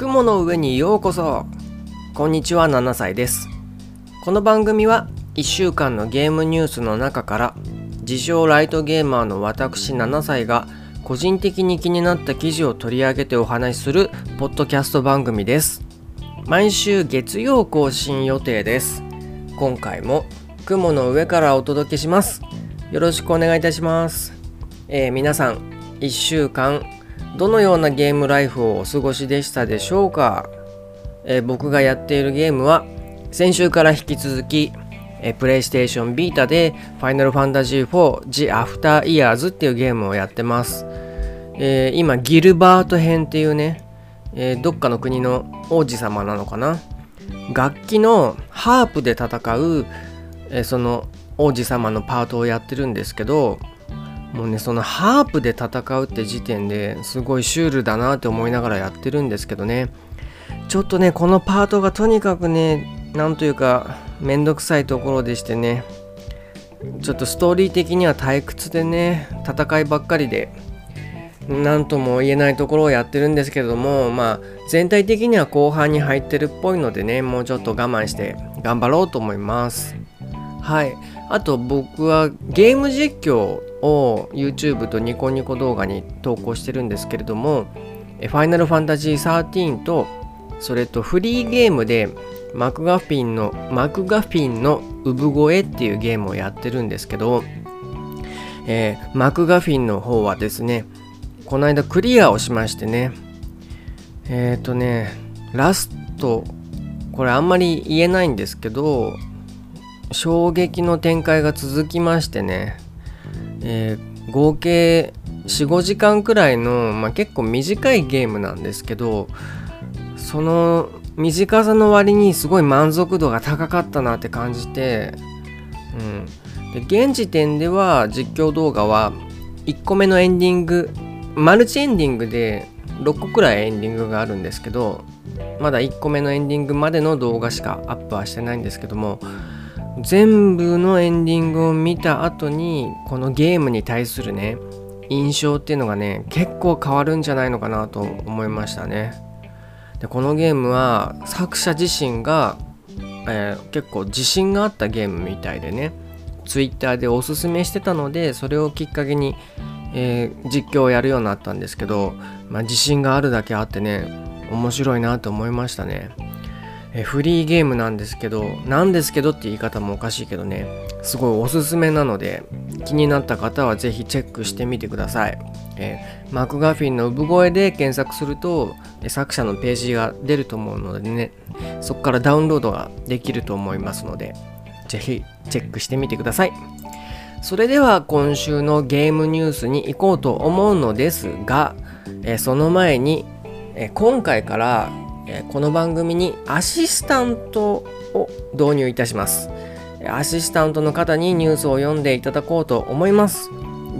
雲の上にようこそ。こんにちは7歳です。この番組は1週間のゲームニュースの中から自称ライトゲーマーの私7歳が個人的に気になった記事を取り上げてお話しするポッドキャスト番組です。毎週月曜更新予定です。今回も雲の上からお届けします。よろしくお願いいたします。えー、皆さん1週間どのようなゲームライフをお過ごしでしたでしょうか、えー、僕がやっているゲームは先週から引き続き、えー、プレイステーションビータでファイナルファンタジー4 The After Years っていうゲームをやってます、えー、今ギルバート編っていうね、え、どっかの国の王子様なのかな？楽器のハープで戦う、え、その王子様のパートをやってるんですけどもうねそのハープで戦うって時点ですごいシュールだなって思いながらやってるんですけどね。ちょっとねこのパートがとにかくねなんというかめんどくさいところでしてね。ちょっとストーリー的には退屈でね戦いばっかりで何とも言えないところをやってるんですけれどもまあ全体的には後半に入ってるっぽいのでねもうちょっと我慢して頑張ろうと思います。はい。あと僕はゲーム実況を YouTube とニコニコ動画に投稿してるんですけれどもファイナルファンタジー13とそれとフリーゲームでマクガフィンのマクガフィンの産声っていうゲームをやってるんですけど、えー、マクガフィンの方はですねこの間クリアをしましてねえっ、ー、とねラストこれあんまり言えないんですけど衝撃の展開が続きましてね。えー、合計45時間くらいの、まあ、結構短いゲームなんですけどその短さの割にすごい満足度が高かったなって感じて、うん、で現時点では実況動画は1個目のエンディングマルチエンディングで6個くらいエンディングがあるんですけどまだ1個目のエンディングまでの動画しかアップはしてないんですけども全部のエンディングを見た後にこのゲームに対するね印象っていうのがね結構変わるんじゃないのかなと思いましたね。でこのゲームは作者自身が、えー、結構自信があったゲームみたいでね Twitter でおすすめしてたのでそれをきっかけに、えー、実況をやるようになったんですけど、まあ、自信があるだけあってね面白いなと思いましたね。えフリーゲームなんですけどなんですけどって言い方もおかしいけどね。すごいおすすめなので気になった方はぜひチェックしてみてください、えー、マクガフィンの産声で検索すると作者のページが出ると思うのでねそこからダウンロードができると思いますのでぜひチェックしてみてください。それでは今週のゲームニュースに行こうと思うのですが、えー、その前に、えー、今回からえこの番組にアシスタントを導入いたします。アシスタントの方にニュースを読んでいただこうと思います。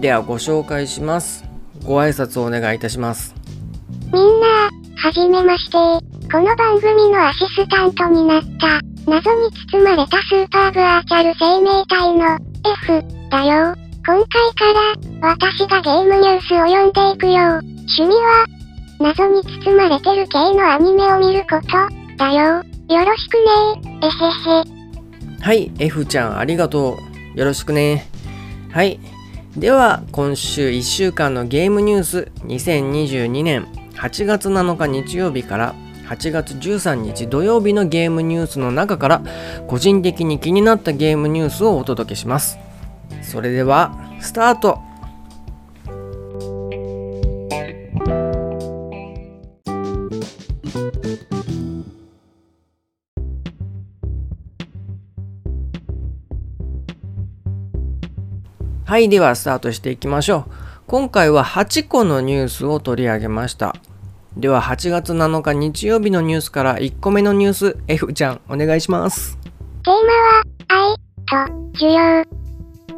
ではご紹介します。ご挨拶をお願いいたします。みんなはじめまして。この番組のアシスタントになった謎に包まれたスーパーブアーチャル生命体の F だよ。今回から私がゲームニュースを読んでいくよ。趣味は謎に包まれてる系のアニメを見ることだよ。よろしくねえへへ。はい、F ちゃんありがとう。よろしくね。はい。では、今週1週間のゲームニュース2022年8月7日日曜日から8月13日土曜日のゲームニュースの中から個人的に気になったゲームニュースをお届けします。それでは、スタートはい、ではスタートしていきましょう。今回は8個のニュースを取り上げました。では8月7日日曜日のニュースから1個目のニュース、F ちゃんお願いします。テーマは、愛と需要。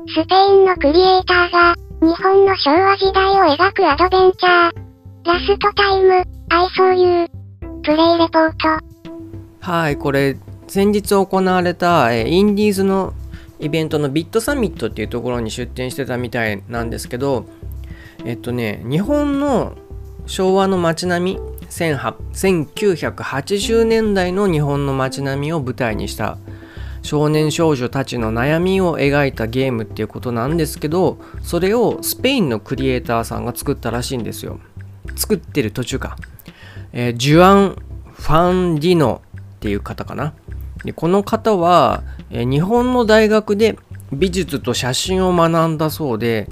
スペインのクリエイターが日本の昭和時代を描くアドベンチャー。ラストタイム、I saw you。プレイレポート。はい、これ先日行われた、えインディーズのイベントのビットサミットっていうところに出展してたみたいなんですけどえっとね日本の昭和の街並み1980年代の日本の街並みを舞台にした少年少女たちの悩みを描いたゲームっていうことなんですけどそれをスペインのクリエイターさんが作ったらしいんですよ。作ってる途中か、えー、ジュアン・ファンディノっていう方かな。でこの方は、えー、日本の大学で美術と写真を学んだそうで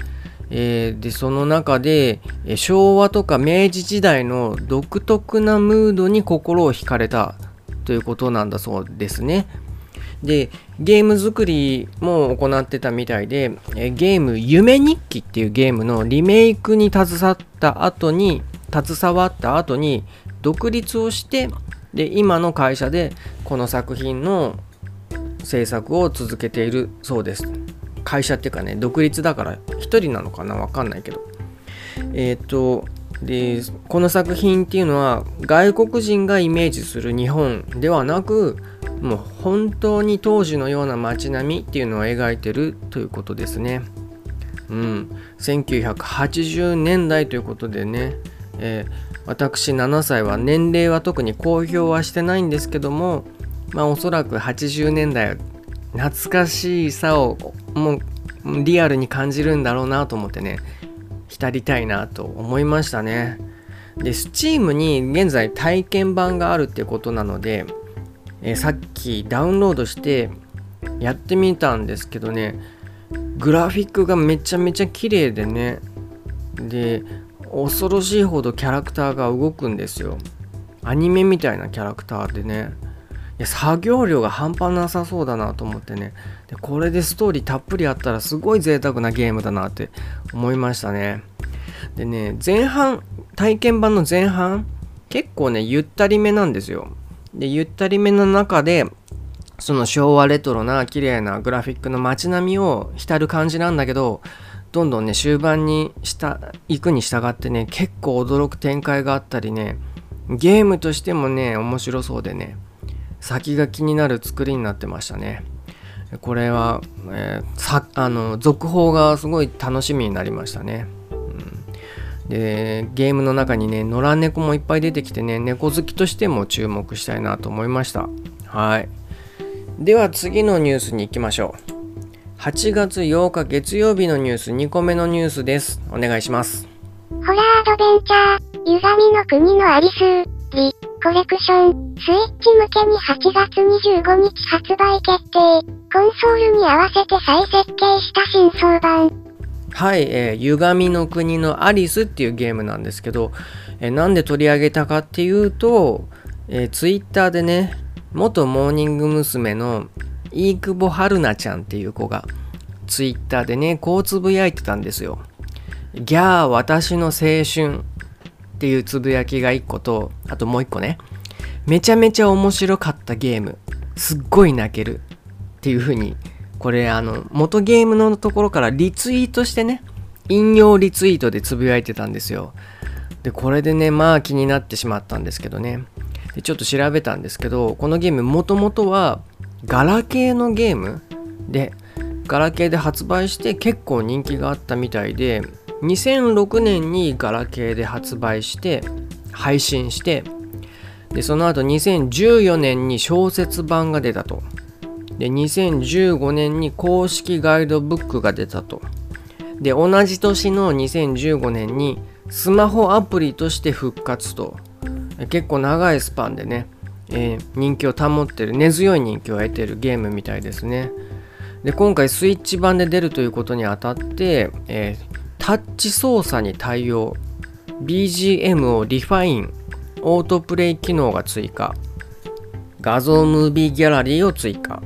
えー、でその中で昭和とか明治時代の独特なムードに心を惹かれたということなんだそうですね。でゲーム作りも行ってたみたいでゲーム「夢日記」っていうゲームのリメイクに携わった後に携わった後に独立をしてで今の会社でこの作品の制作を続けているそうです。会社っていうかね独立だから1人なのかなわかんないけどえっ、とでこの作品っていうのは外国人がイメージする日本ではなくもう本当に当時のような街並みっていうのを描いてるということですね。うん、1980年代ということでね、えー、私7歳は年齢は特に公表はしてないんですけどもまあおそらく80年代懐かしさをもうリアルに感じるんだろうなと思ってね浸りたいなと思いましたね。で Steam に現在体験版があるってことなので、え、さっきダウンロードしてやってみたんですけどねグラフィックがめちゃめちゃ綺麗でねで恐ろしいほどキャラクターが動くんですよ。アニメみたいなキャラクターでね。作業量が半端なさそうだなと思ってね。でこれでストーリーたっぷりあったらすごい贅沢なゲームだなって思いましたね。でね前半体験版の前半結構ねゆったりめなんですよ。でゆったりめの中でその昭和レトロな綺麗なグラフィックの街並みを浸る感じなんだけどどんどんね終盤にした行くに従ってね結構驚く展開があったりねゲームとしてもね面白そうでね。先が気になる作りになってましたね。これは、えー、あの続報がすごい楽しみになりましたね、でゲームの中にね野良猫もいっぱい出てきてね猫好きとしても注目したいなと思いました。はい。では次のニュースに行きましょう。8月8日月曜日のニュース2個目のニュースです。お願いします。ホラーアドベンチャー歪みの国のアリスリ。コレクション、スイッチ向けに8月25日発売決定。コンソールに合わせて再設計した新装版。はい、えー、歪みの国のアリスっていうゲームなんですけど、えー、なんで取り上げたかっていうと、えー、ツイッターでね、元モーニング娘。の飯久保春菜ちゃんっていう子が、ツイッターでね、こうつぶやいてたんですよ。ギャー私の青春っていうつぶやきが1個と、あともう1個ね、めちゃめちゃ面白かったゲーム、すっごい泣けるっていう風に、これあの、元ゲームのところからリツイートしてね、引用リツイートでつぶやいてたんですよ。で、これでね、まあ気になってしまったんですけどね。でちょっと調べたんですけど、このゲームもともとはガラケーのゲームで、ガラケーで発売して結構人気があったみたいで、2006年にガラケーで発売して配信してでその後2014年に小説版が出たと。で2015年に公式ガイドブックが出たと。で同じ年の2015年にスマホアプリとして復活と。結構長いスパンでね、えー、人気を保ってる根強い人気を得てるゲームみたいですね。で今回スイッチ版で出るということにあたって、えー、タッチ操作に対応。BGM をリファイン。オートプレイ機能が追加。画像ムービーギャラリーを追加。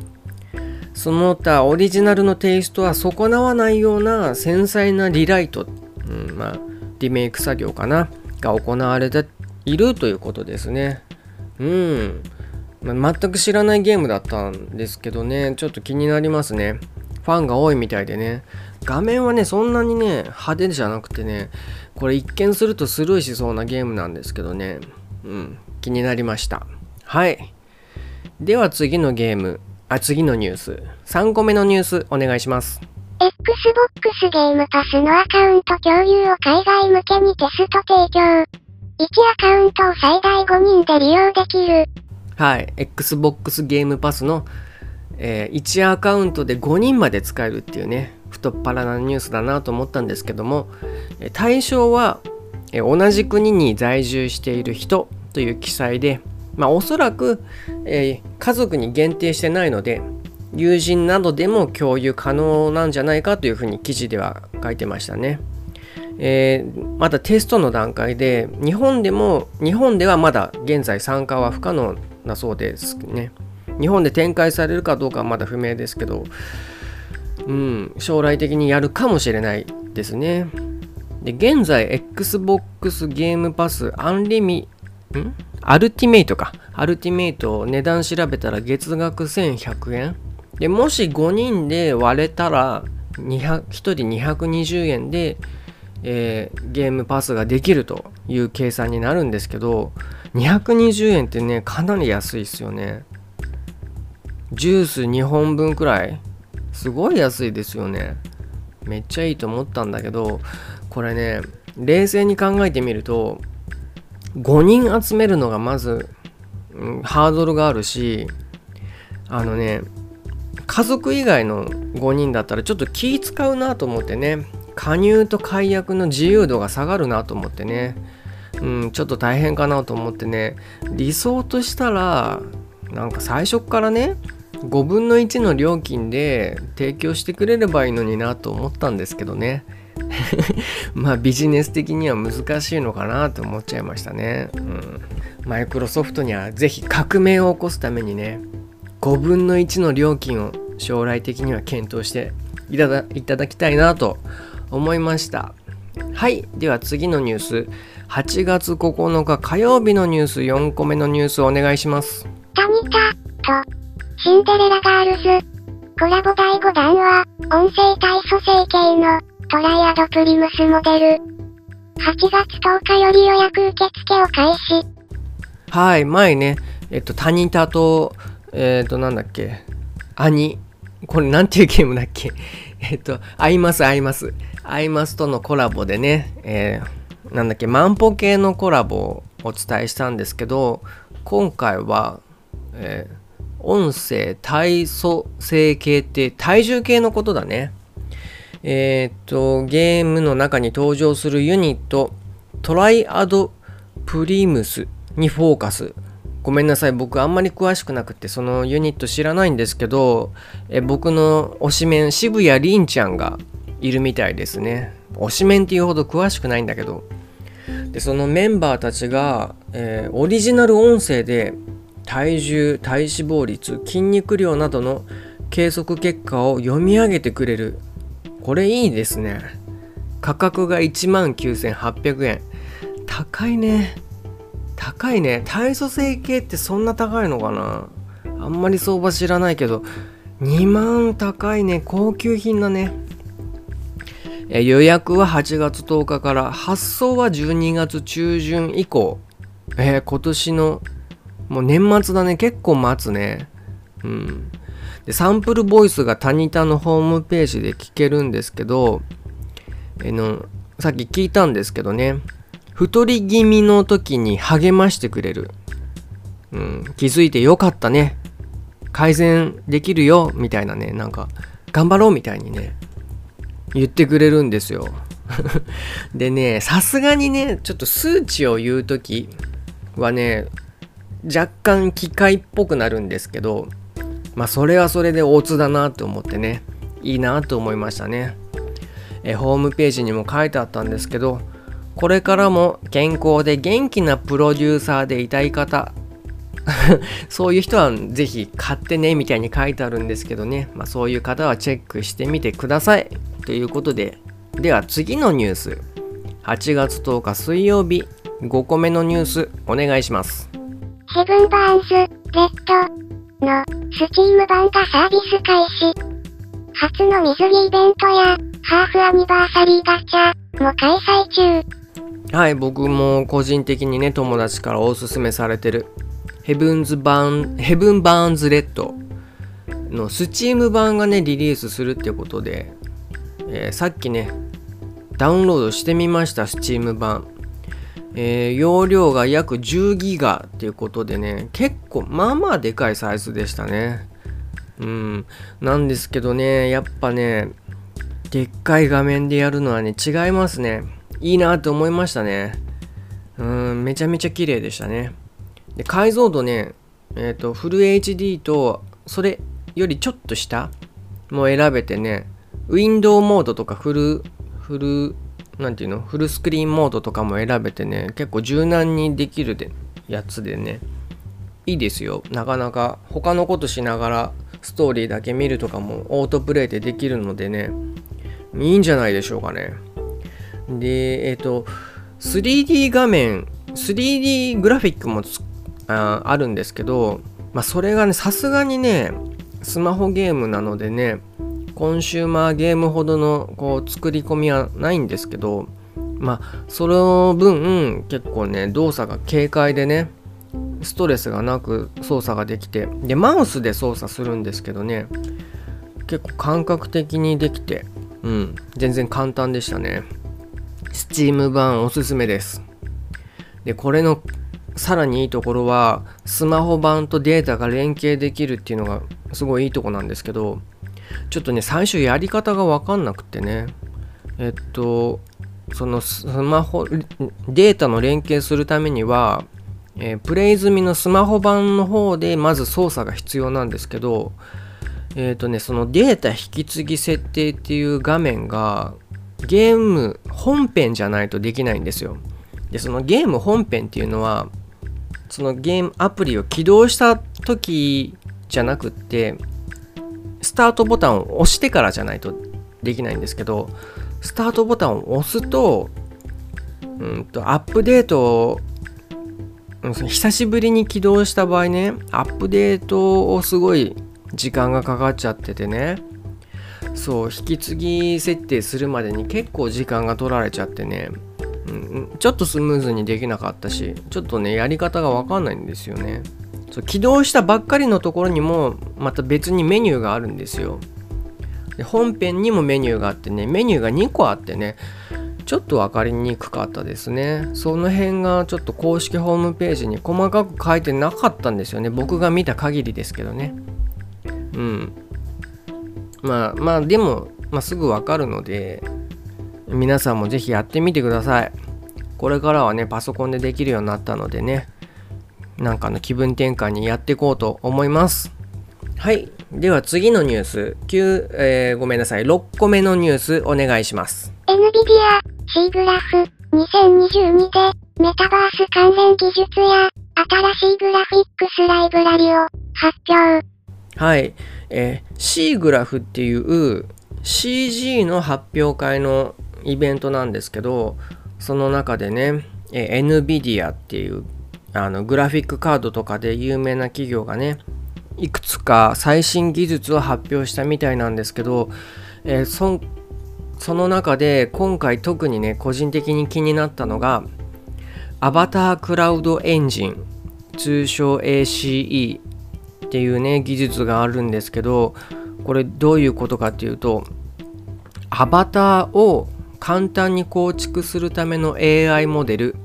その他オリジナルのテイストは損なわないような繊細なリライト、うんまあ、リメイク作業かな。が行われているということですね。うん、まあ、全く知らないゲームだったんですけどね。ちょっと気になりますね。ファンが多いみたいでね。画面はね、そんなにね、派手じゃなくてね、これ一見するとスルーしそうなゲームなんですけどね、うん、気になりました。はい。では次のゲーム、あ、次のニュース。3個目のニュース、お願いします。Xbox ゲームパスのアカウント共有を海外向けにテスト提供。1アカウントを最大5人で利用できる。はい、Xbox ゲームパスの、えー、1アカウントで5人まで使えるっていうね、太っ腹なニュースだなと思ったんですけども、対象は、同じ国に在住している人という記載で、まあ、おそらく、え、家族に限定してないので、友人などでも共有可能なんじゃないかというふうに記事では書いてましたね。えー、まだテストの段階で日本でも日本ではまだ現在参加は不可能なそうですね。日本で展開されるかどうかはまだ不明ですけど、うん、将来的にやるかもしれないですね。で、現在、Xbox ゲームパスアンリミ、ん？アルティメイトか。アルティメイト値段調べたら月額1100円。で、もし5人で割れたら、1人220円で、えー、ゲームパスができるという計算になるんですけど、220円ってね、かなり安いですよね。ジュース2本分くらいすごい安いですよね。めっちゃいいと思ったんだけど、これね、冷静に考えてみると、5人集めるのがまず、うん、ハードルがあるし、あのね、家族以外の5人だったらちょっと気使うなと思ってね、加入と解約の自由度が下がるなと思ってね、うん、ちょっと大変かなと思ってね、理想としたら、なんか最初からね、5分の1の料金で提供してくれればいいのになと思ったんですけどね まあビジネス的には難しいのかなと思っちゃいましたね。マイクロソフトにはぜひ革命を起こすためにね、5分の1の料金を将来的には検討していただいただきたいなと思いました。はい。では次のニュース。8月9日火曜日のニュース4個目のニュースお願いします。タニタとシンデレラガールズコラボ第5弾は音声体組成計のトライアドプリムスモデル。8月10日より予約受付を開始。はい、前ね、えっと、タニタと、えっと、なんだっけ、アニ、これなんていうゲームだっけ？えっと、アイマス、アイマス。アイマスとのコラボでね、えー、なんだっけ、万歩系のコラボをお伝えしたんですけど、今回は、えー、音声体組成系って体重計のことだね。えー、っと、ゲームの中に登場するユニット、トライアドプリムスにフォーカス。ごめんなさい、僕あんまり詳しくなくて、そのユニット知らないんですけど、え僕の推しメン、渋谷凛ちゃんがいるみたいですね。推しメンっていうほど詳しくないんだけど。で、そのメンバーたちが、えー、オリジナル音声で体重、体脂肪率、筋肉量などの計測結果を読み上げてくれる。これいいですね。価格が1万9800円。高いね。高いね。体組成系ってそんな高いのかな。あんまり相場知らないけど。2万高いね。高級品だね。予約は8月10日から発送は12月中旬以降。えー、今年のもう年末だね。結構待つね。うん。でサンプルボイスがタニタのホームページで聞けるんですけど、えのさっき聞いたんですけどね。太り気味の時に励ましてくれる、うん、気づいてよかったね。改善できるよ。みたいなね。なんか頑張ろうみたいにね。言ってくれるんですよ。でねさすがにねちょっと数値を言う時はね若干機械っぽくなるんですけどまあそれはそれで大津だなと思ってねいいなと思いましたね。えホームページにも書いてあったんですけどこれからも健康で元気なプロデューサーでいたい方 そういう人はぜひ買ってねみたいに書いてあるんですけどね、まあ、そういう方はチェックしてみてください。ということででは次のニュース。8月10日水曜日5個目のニュースお願いします。ヘブンバーンズ・レッドの、スチーム版がサービス開始。初の水着イベントや、ハーフアニバーサリーガチャも開催中。はい、僕も個人的にね、友達からおすすめされてる、ヘブンズバーン、ヘブンバーンズレッドのスチーム版がね、リリースするってことで、えー、さっきね、ダウンロードしてみました、スチーム版。えー、容量が約10ギガっていうことでね結構まあまあでかいサイズでしたね。うん。なんですけどねやっぱねでっかい画面でやるのはね違いますね。いいなって思いましたね。うんめちゃめちゃ綺麗でしたね。で解像度ねえっ、ー、とフル HD とそれよりちょっと下も選べてねウィンドウモードとかフルフルなんていうの？フルスクリーンモードとかも選べてね結構柔軟にできるでやつでね。いいですよ。なかなか他のことしながらストーリーだけ見るとかもオートプレイでできるのでね。いいんじゃないでしょうかね。でえっ、ー、と 3D 画面 3D グラフィックもああるんですけどまあそれがねさすがにねスマホゲームなのでねコンシューマーゲームほどのこう作り込みはないんですけどまあその分結構ね動作が軽快でねストレスがなく操作ができてでマウスで操作するんですけどね結構感覚的にできてうん全然簡単でしたね。Steam 版おすすめです。でこれのさらにいいところはスマホ版とデータが連携できるっていうのがすごいいいとこなんですけどちょっとね最初やり方が分かんなくてね。えっとそのスマホデータの連携するためには、えー、プレイ済みのスマホ版の方でまず操作が必要なんですけどえっ、とねそのデータ引き継ぎ設定っていう画面がゲーム本編じゃないとできないんですよ。でそのゲーム本編っていうのはそのゲームアプリを起動した時じゃなくってスタートボタンを押してからじゃないとできないんですけどスタートボタンを押すとうんとアップデートを久しぶりに起動した場合ねアップデートをすごい時間がかかっちゃっててねそう引き継ぎ設定するまでに結構時間が取られちゃってね、うん、ちょっとスムーズにできなかったしちょっとねやり方がわかんないんですよね。そう起動したばっかりのところにもまた別にメニューがあるんですよ。で本編にもメニューがあってねメニューが2個あってねちょっと分かりにくかったですね。その辺がちょっと公式ホームページに細かく書いてなかったんですよね。僕が見た限りですけどね。うん。まあまあでも、まあ、すぐ分かるので皆さんも是非やってみてください。これからはねパソコンでできるようになったのでね。なんかの気分転換にやっていこうと思います。はい。では次のニュース、9、えー、ごめんなさい、6個目のニュースお願いします。NVIDIA C グラフ2022でメタバース関連技術や新しいグラフィックスライブラリを発表。はい。えー、C グラフっていう CG の発表会のイベントなんですけど、その中でね、えー、NVIDIA っていうあのグラフィックカードとかで有名な企業がねいくつか最新技術を発表したみたいなんですけど、えー、そその中で今回特にね個人的に気になったのがアバタークラウドエンジン通称 ACE っていうね技術があるんですけどこれどういうことかっていうとアバターを簡単に構築するための AI モデル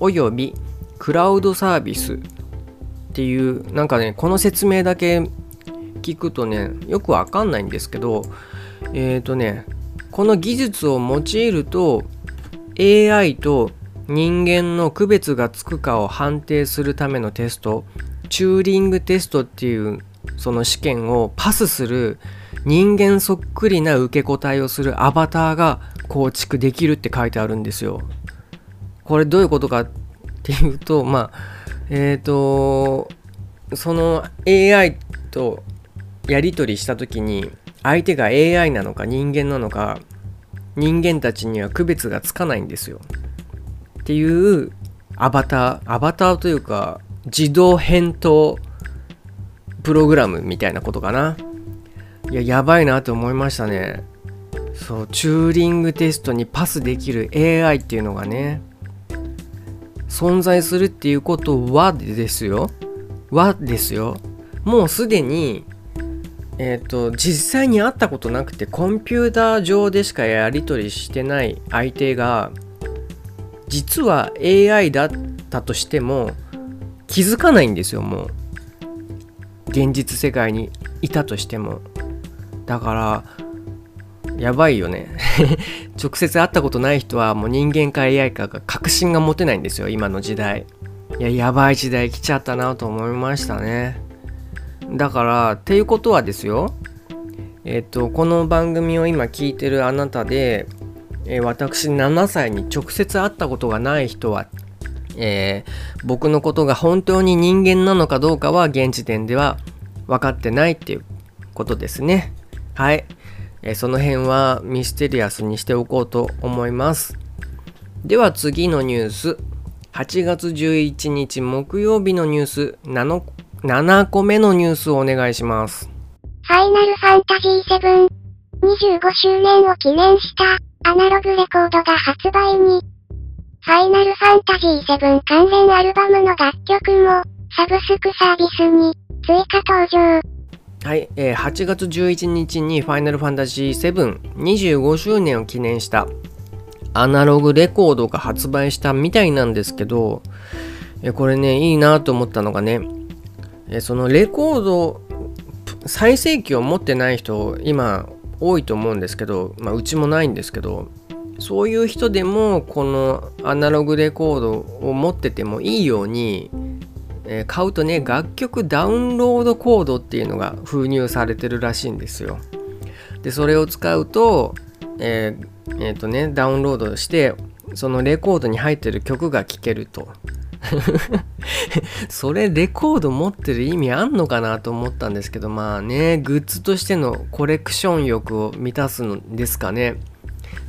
およびクラウドサービスっていうなんかねこの説明だけ聞くとねよくわかんないんですけどえっ、ー、とねこの技術を用いると AI と人間の区別がつくかを判定するためのテストチューリングテストっていうその試験をパスする人間そっくりな受け答えをするアバターが構築できるって書いてあるんですよ。これどういうことかっっていうとまあえっ、ー、とその AI とやり取りした時に相手が AI なのか人間なのか人間たちには区別がつかないんですよ。っていうアバターアバターというか自動返答プログラムみたいなことかな。いややばいなと思いましたね。そうチューリングテストにパスできる AI っていうのがね存在するっていうことはですよ。はですよ。もうすでにえっ、ー、と実際に会ったことなくてコンピューター上でしかやり取りしてない相手が実は AI だったとしても気づかないんですよもう。現実世界にいたとしても。だからやばいよね 直接会ったことない人はもう人間か AI かが確信が持てないんですよ今の時代いややばい時代来ちゃったなと思いましたねだからっていうことはですよえっ、とこの番組を今聞いてるあなたで、えー、私7歳に直接会ったことがない人はえー、僕のことが本当に人間なのかどうかは現時点では分かってないっていうことですね。はい。え、その辺はミステリアスにしておこうと思います。では次のニュース。8月11日木曜日のニュース 7, 7個目のニュースをお願いします。ファイナルファンタジー7 25周年を記念したアナログレコードが発売にファイナルファンタジー7関連アルバムの楽曲も、サブスクサービスに追加登場。はい、えー、8月11日にファイナルファンタジー725周年を記念したアナログレコードが発売したみたいなんですけど、えー、これね、いいなと思ったのがね、えー、そのレコード、最盛期を持ってない人、今多いと思うんですけど、まあ、うちもないんですけど、そういう人でもこのアナログレコードを持っててもいいように、えー、買うとね楽曲ダウンロードコードっていうのが封入されてるらしいんですよ。でそれを使うと,、えーえー、とね、ダウンロードしてそのレコードに入ってる曲が聴けると。それレコード持ってる意味あんのかなと思ったんですけどまあねグッズとしてのコレクション欲を満たすのですかね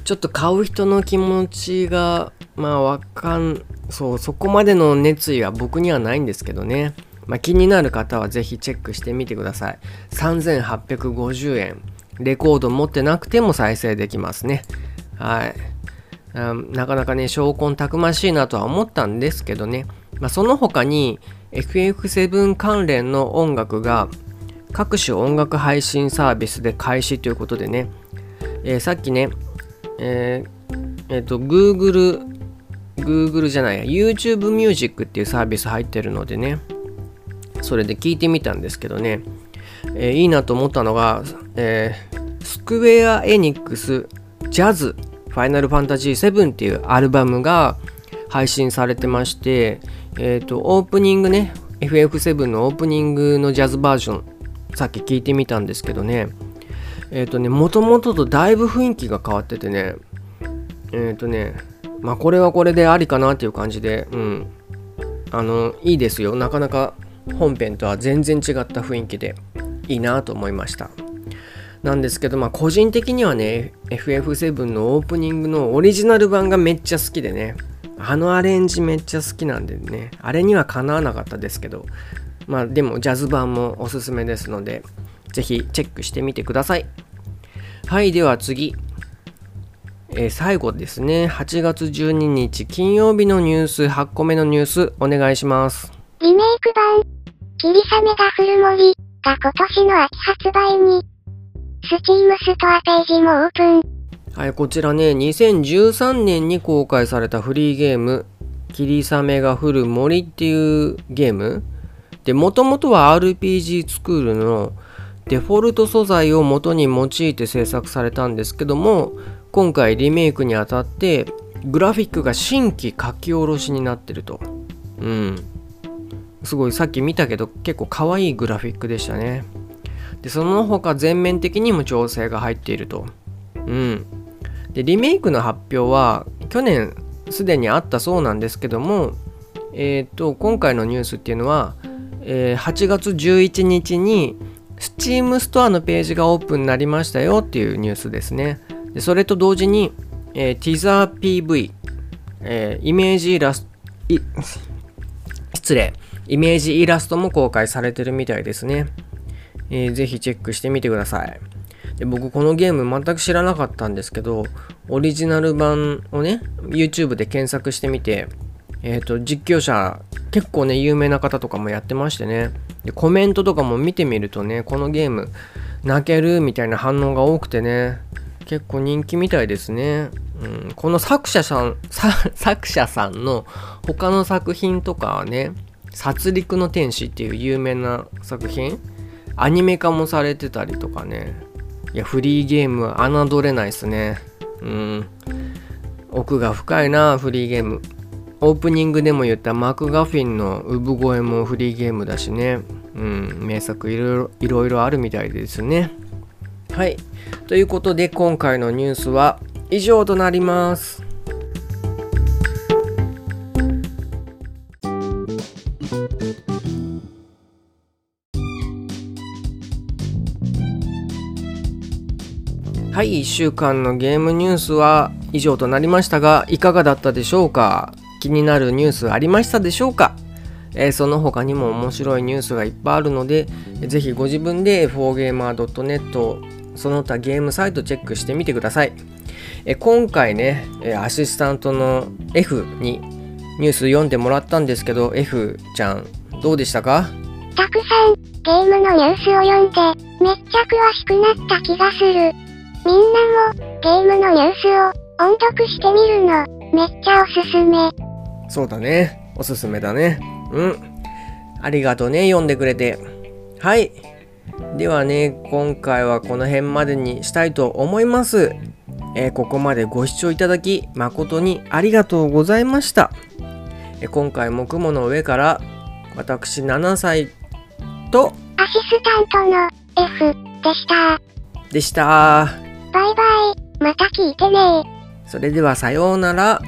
ちょっと買う人の気持ちがまあわかんそうそこまでの熱意は僕にはないんですけどね、まあ、気になる方は是非チェックしてみてください。3850円。レコード持ってなくても再生できますね。はい。なかなかね証拠たくましいなとは思ったんですけどね、まあ、その他に FF7 関連の音楽が各種音楽配信サービスで開始ということでね、えー、さっきねえー、えー、と、Google、Google じゃないや、YouTube Music っていうサービス入ってるのでね、それで聞いてみたんですけどね、えー、いいなと思ったのが、えー、スクエア・エニックス・ジャズ・ファイナルファンタジー7っていうアルバムが配信されてまして、えっ、ー、と、オープニングね、FF7 のオープニングのジャズバージョン、さっき聞いてみたんですけどね、えっ、とね、もともととだいぶ雰囲気が変わっててね、えっ、とね、まあこれはこれでありかなっていう感じで、うん。あの、いいですよ。なかなか本編とは全然違った雰囲気でいいなと思いました。なんですけど、まあ個人的にはね、FF7 のオープニングのオリジナル版がめっちゃ好きでね、あのアレンジめっちゃ好きなんでね、あれにはかなわなかったですけど、まあでもジャズ版もおすすめですので、ぜひチェックしてみてください。はい、では次。えー、最後ですね。8月12日金曜日のニュース、8個目のニュース、お願いします。リメイク版、霧雨が降る森が今年の秋発売に、スチームストアページもオープン。はい、こちらね、2013年に公開されたフリーゲーム、霧雨が降る森っていうゲームで、もともとは RPG スクールのデフォルト素材を元に用いて制作されたんですけども今回リメイクにあたってグラフィックが新規書き下ろしになってると。うん。すごいさっき見たけど結構可愛いグラフィックでしたね。でその他全面的にも調整が入っていると。うん。でリメイクの発表は去年すでにあったそうなんですけどもえっ、ー、と今回のニュースっていうのは、えー、8月11日に Steam ストアのページがオープンになりましたよっていうニュースですね。でそれと同時に、えー、ティザー PV、えー、イメージイラスト、失礼、イメージイラストも公開されてるみたいですね。えー、ぜひチェックしてみてください。で僕このゲーム全く知らなかったんですけど、オリジナル版をね、YouTube で検索してみて、えっ、ー、と、実況者、結構ね、有名な方とかもやってましてね。で、コメントとかも見てみるとね、このゲーム、泣けるみたいな反応が多くてね、結構人気みたいですね。うん、この作者さん作者さんの他の作品とかはね「殺戮の天使」っていう有名な作品アニメ化もされてたりとかね。いやフリーゲーム侮れないっすね。うん。奥が深いなフリーゲーム。オープニングでも言ったマクガフィンの産声もフリーゲームだしね。うん名作いろいろいろいろあるみたいですね。はい。ということで今回のニュースは以上となります。はい。1週間のゲームニュースは以上となりましたがいかがだったでしょうか？気になるニュースありましたでしょうか？えー、その他にも面白いニュースがいっぱいあるので、ぜひご自分で 4gamer.net その他ゲームサイトチェックしてみてください。えー、今回ね、アシスタントの F にニュース読んでもらったんですけど、F ちゃん、どうでしたか？たくさんゲームのニュースを読んで、めっちゃ詳しくなった気がする。みんなもゲームのニュースを音読してみるの、めっちゃおすすめ。そうだね。おすすめだね。うん。ありがとうね、読んでくれて。はい。ではね、今回はこの辺までにしたいと思います。えー、ここまでご視聴いただき誠にありがとうございました。えー、今回も雲の上から私7歳とアシスタントの F でした。でした。バイバイ。また聞いてねそれではさようなら。